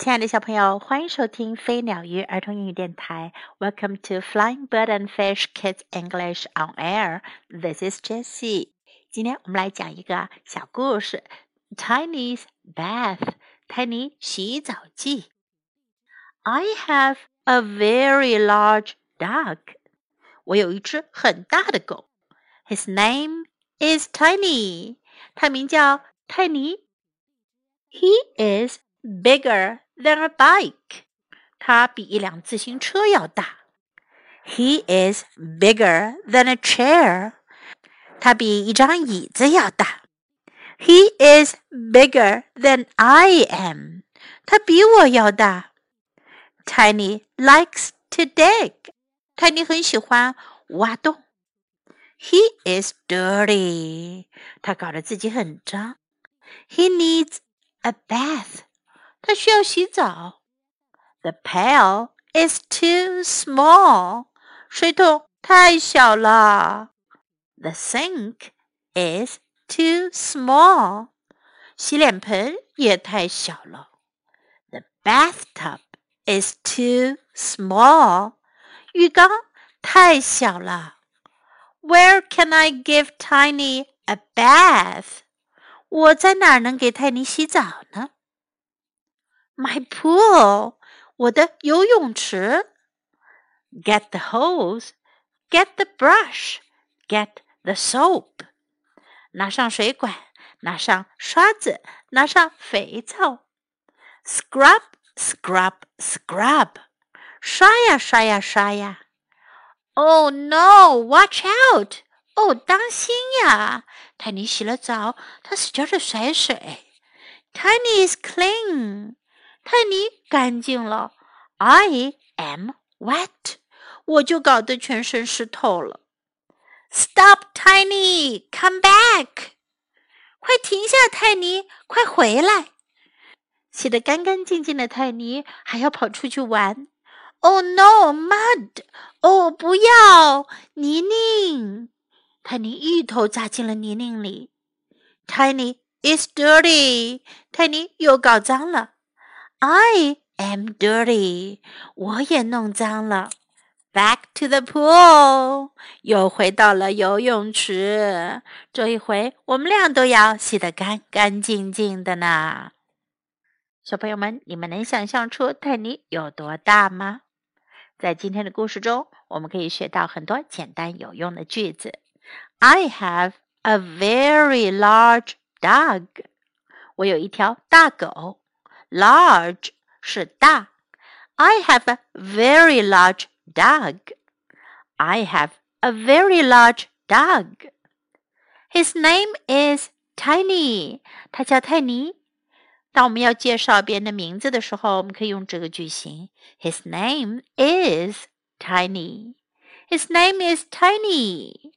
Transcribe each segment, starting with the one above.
亲爱的小朋友，欢迎收听飞鸟鱼儿童英语电台。Welcome to Flying Bird and Fish Kids English on Air. This is Jessie. 今天我们来讲一个小故事：Tiny's Bath。Tiny 洗澡记。I have a very large dog. 我有一只很大的狗。His name is Tiny. 他名叫泰尼。He is bigger than a bike. 它比一辆自行车要大。He is bigger than a chair. 它比一张椅子要大。He is bigger than I am. 他比我要大。Tiny likes to dig. 泰尼很喜欢挖洞。He is dirty. 他搞得自己很脏。He needs a bath. 他需要洗澡。The pail is too small. 水桶太小了。The sink is too small. 洗脸盆也太小了。The bathtub is too small. 浴缸太小了。Where can I give Tiny a bath? 我在哪儿能给泰尼洗澡呢 ？my pool，我的游泳池。Get the hose, get the brush, get the soap。拿上水管，拿上刷子，拿上肥皂。Scrub, scrub, scrub。刷呀刷呀刷呀。Oh no! Watch out! 哦，当心呀！泰尼洗了澡，他使劲的甩水。Tiny is clean. 泰尼干净了，I am wet，我就搞得全身湿透了。Stop, Tiny, come back！快停下，泰尼，快回来！洗得干干净净的泰尼还要跑出去玩。Oh no, mud！哦，不要泥泞！泰尼一头扎进了泥泞里。Tiny is dirty，泰尼又搞脏了。I am dirty，我也弄脏了。Back to the pool，又回到了游泳池。这一回，我们俩都要洗得干干净净的呢。小朋友们，你们能想象出泰尼有多大吗？在今天的故事中，我们可以学到很多简单有用的句子。I have a very large dog，我有一条大狗。large 是大。I have a very large dog. I have a very large dog. His name is Tiny. 他叫泰尼。当我们要介绍别人的名字的时候，我们可以用这个句型：His name is Tiny. His name is Tiny.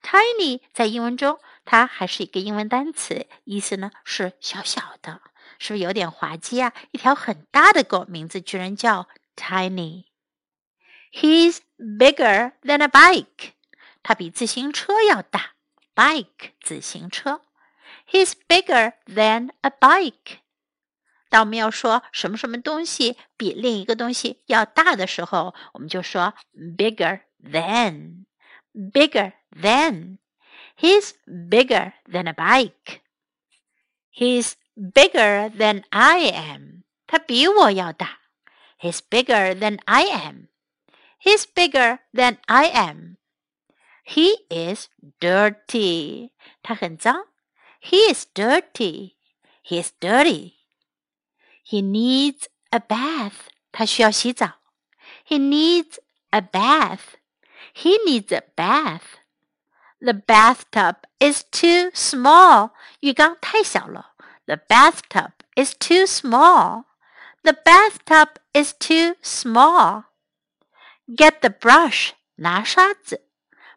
Tiny 在英文中，它还是一个英文单词，意思呢是小小的。 是不是有点滑稽啊？一条很大的狗，名字居然叫 Tiny。He's bigger than a bike。它比自行车要大。Bike 自行车。He's bigger than a bike。当我们要说什么什么东西比另一个东西要大的时候，我们就说 bigger than。Bigger than。He's bigger than a bike. He's bigger than I am. 他比我要大。He's bigger than I am. He's bigger than I am. He is dirty. 他很脏。He is dirty. He is dirty. He needs a bath. 他需要洗澡。He needs a bath. He needs a bath. The bathtub is too small. 浴缸太小了。 the bathtub is too small. The bathtub is too small. Get the brush. 拿刷子.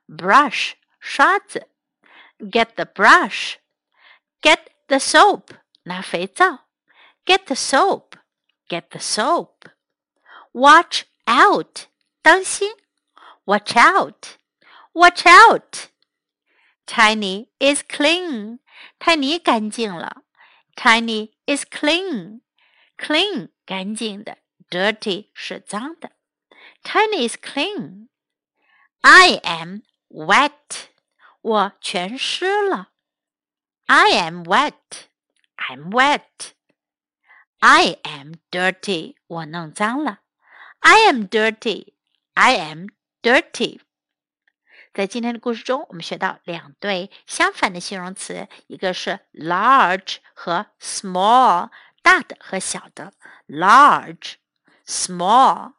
Brush. 刷子. Get the brush. Get the soap. 拿肥皂. Get the soap. Get the soap. Watch out. 当心. Watch out. Watch out. Tiny is clean. 泰尼干净了。 Tiny is clean. clean 干净的，dirty 是脏的。Tiny is clean. I am wet. 我全湿了。I am wet. I'm wet. I am dirty. 我弄脏了。I am dirty. I am dirty. 在今天的故事中，我们学到两对相反的形容词，一个是 large 和 small，大的和小的。large，small，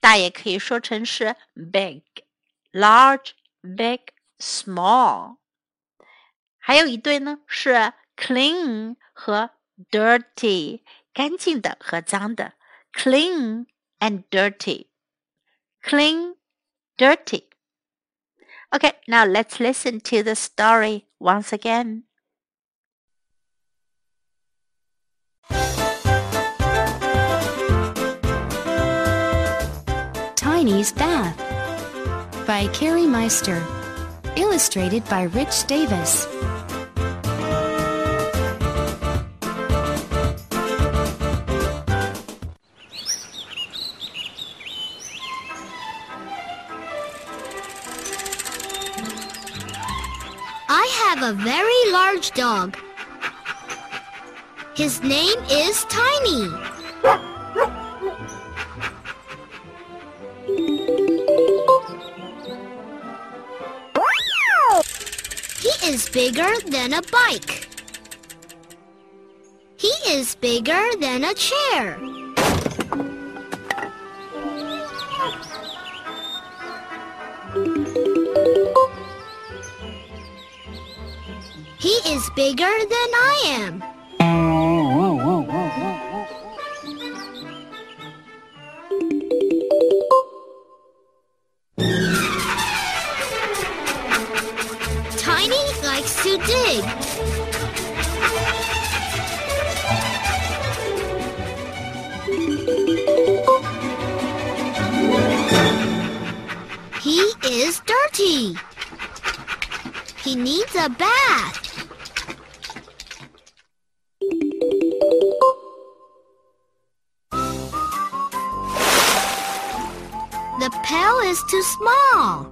大也可以说成是 big，large，big，small。还有一对呢是 clean 和 dirty，干净的和脏的。clean and dirty，clean，dirty。Okay, now let's listen to the story once again. Tiny's Bath by Cari Meister. Illustrated by Rich Davis. Have a very large dog. His name is Tiny. He is bigger than a bike. He is bigger than a chair. Is bigger than I am. Too small.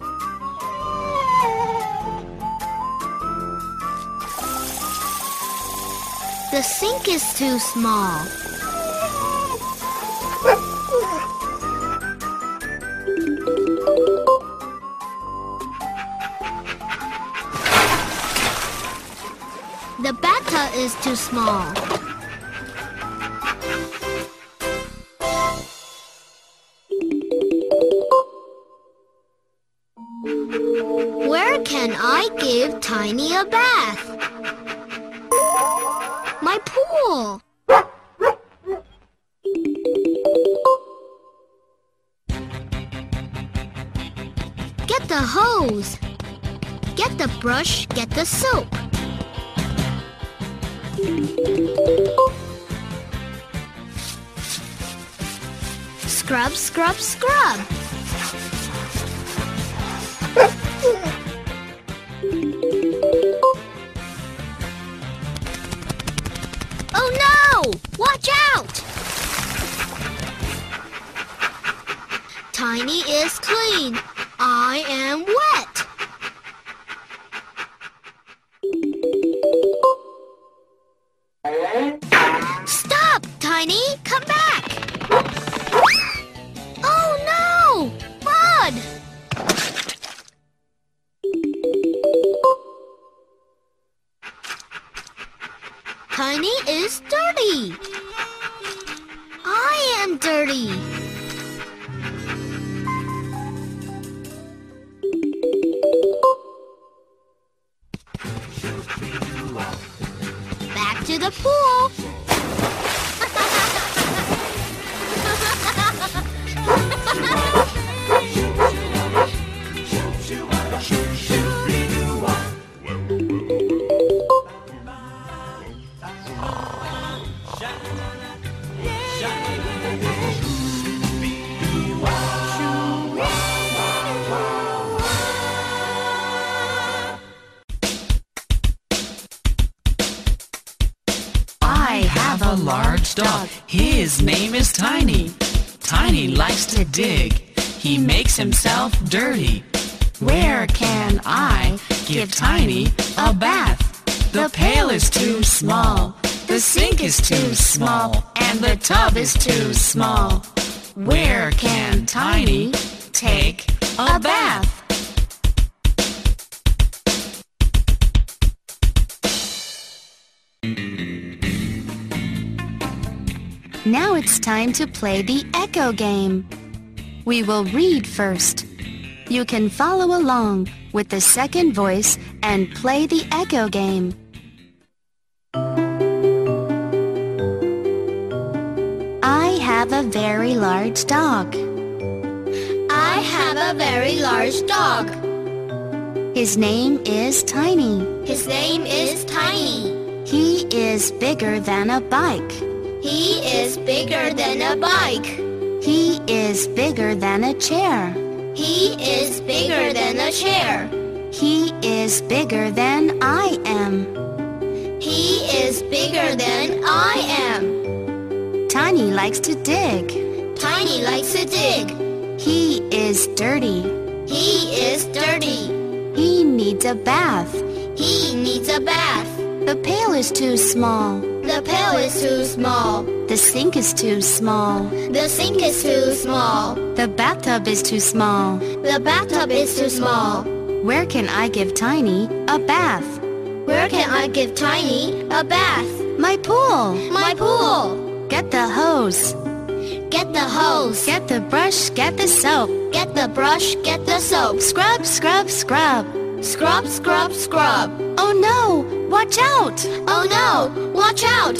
The sink is too small. The bathtub is too small. Tiny a bath? My pool. Get the hose. Get the brush, get the soap. Scrub, scrub, scrub. Tiny! Come back! Oh no! Mud! Tiny is dirty I am dirty. Back to the pool. His name is Tiny. Tiny likes to dig. He makes himself dirty. Where can I give Tiny a bath? The pail is too small. The sink is too small. And the tub is too small. Where can Tiny take a bath? Now it's time to play the echo game. We will read first. You can follow along with the second voice and play the echo game. I have a very large dog. I have a very large dog. His name is Tiny. His name is Tiny. He is bigger than a bike. He is bigger than a bike. He is bigger than a chair. He is bigger than a chair. He is bigger than I am. He is bigger than I am. Tiny likes to dig. Tiny likes to dig. He is dirty. He is dirty. He needs a bath. He needs a bath. The pail is too small. The pail is too small. The sink is too small. The sink is too small. The bathtub is too small. The bathtub is too small. Where can I give Tiny a bath? Where can I give Tiny a bath? My pool. My pool. Get the hose. Get the hose. Get the brush. Get the soap. Get the brush. Get the soap. Scrub, scrub, scrub. Scrub, scrub, scrub. Oh no! Watch out! Oh no! Watch out!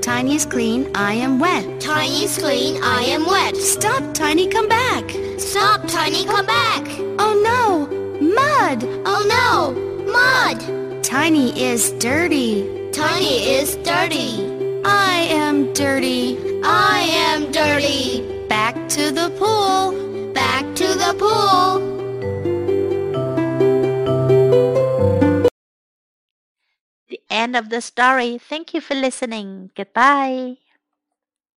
Tiny is clean. I am wet. Tiny's clean. I am wet. Stop, Tiny. Come back. Stop, Tiny. Come back. Oh no! Mud! Oh no! Mud! Tiny is dirty. Tiny is dirty. I am dirty. I am dirty. Back to the pool. Back to the pool. End of the story. Thank you for listening. Goodbye.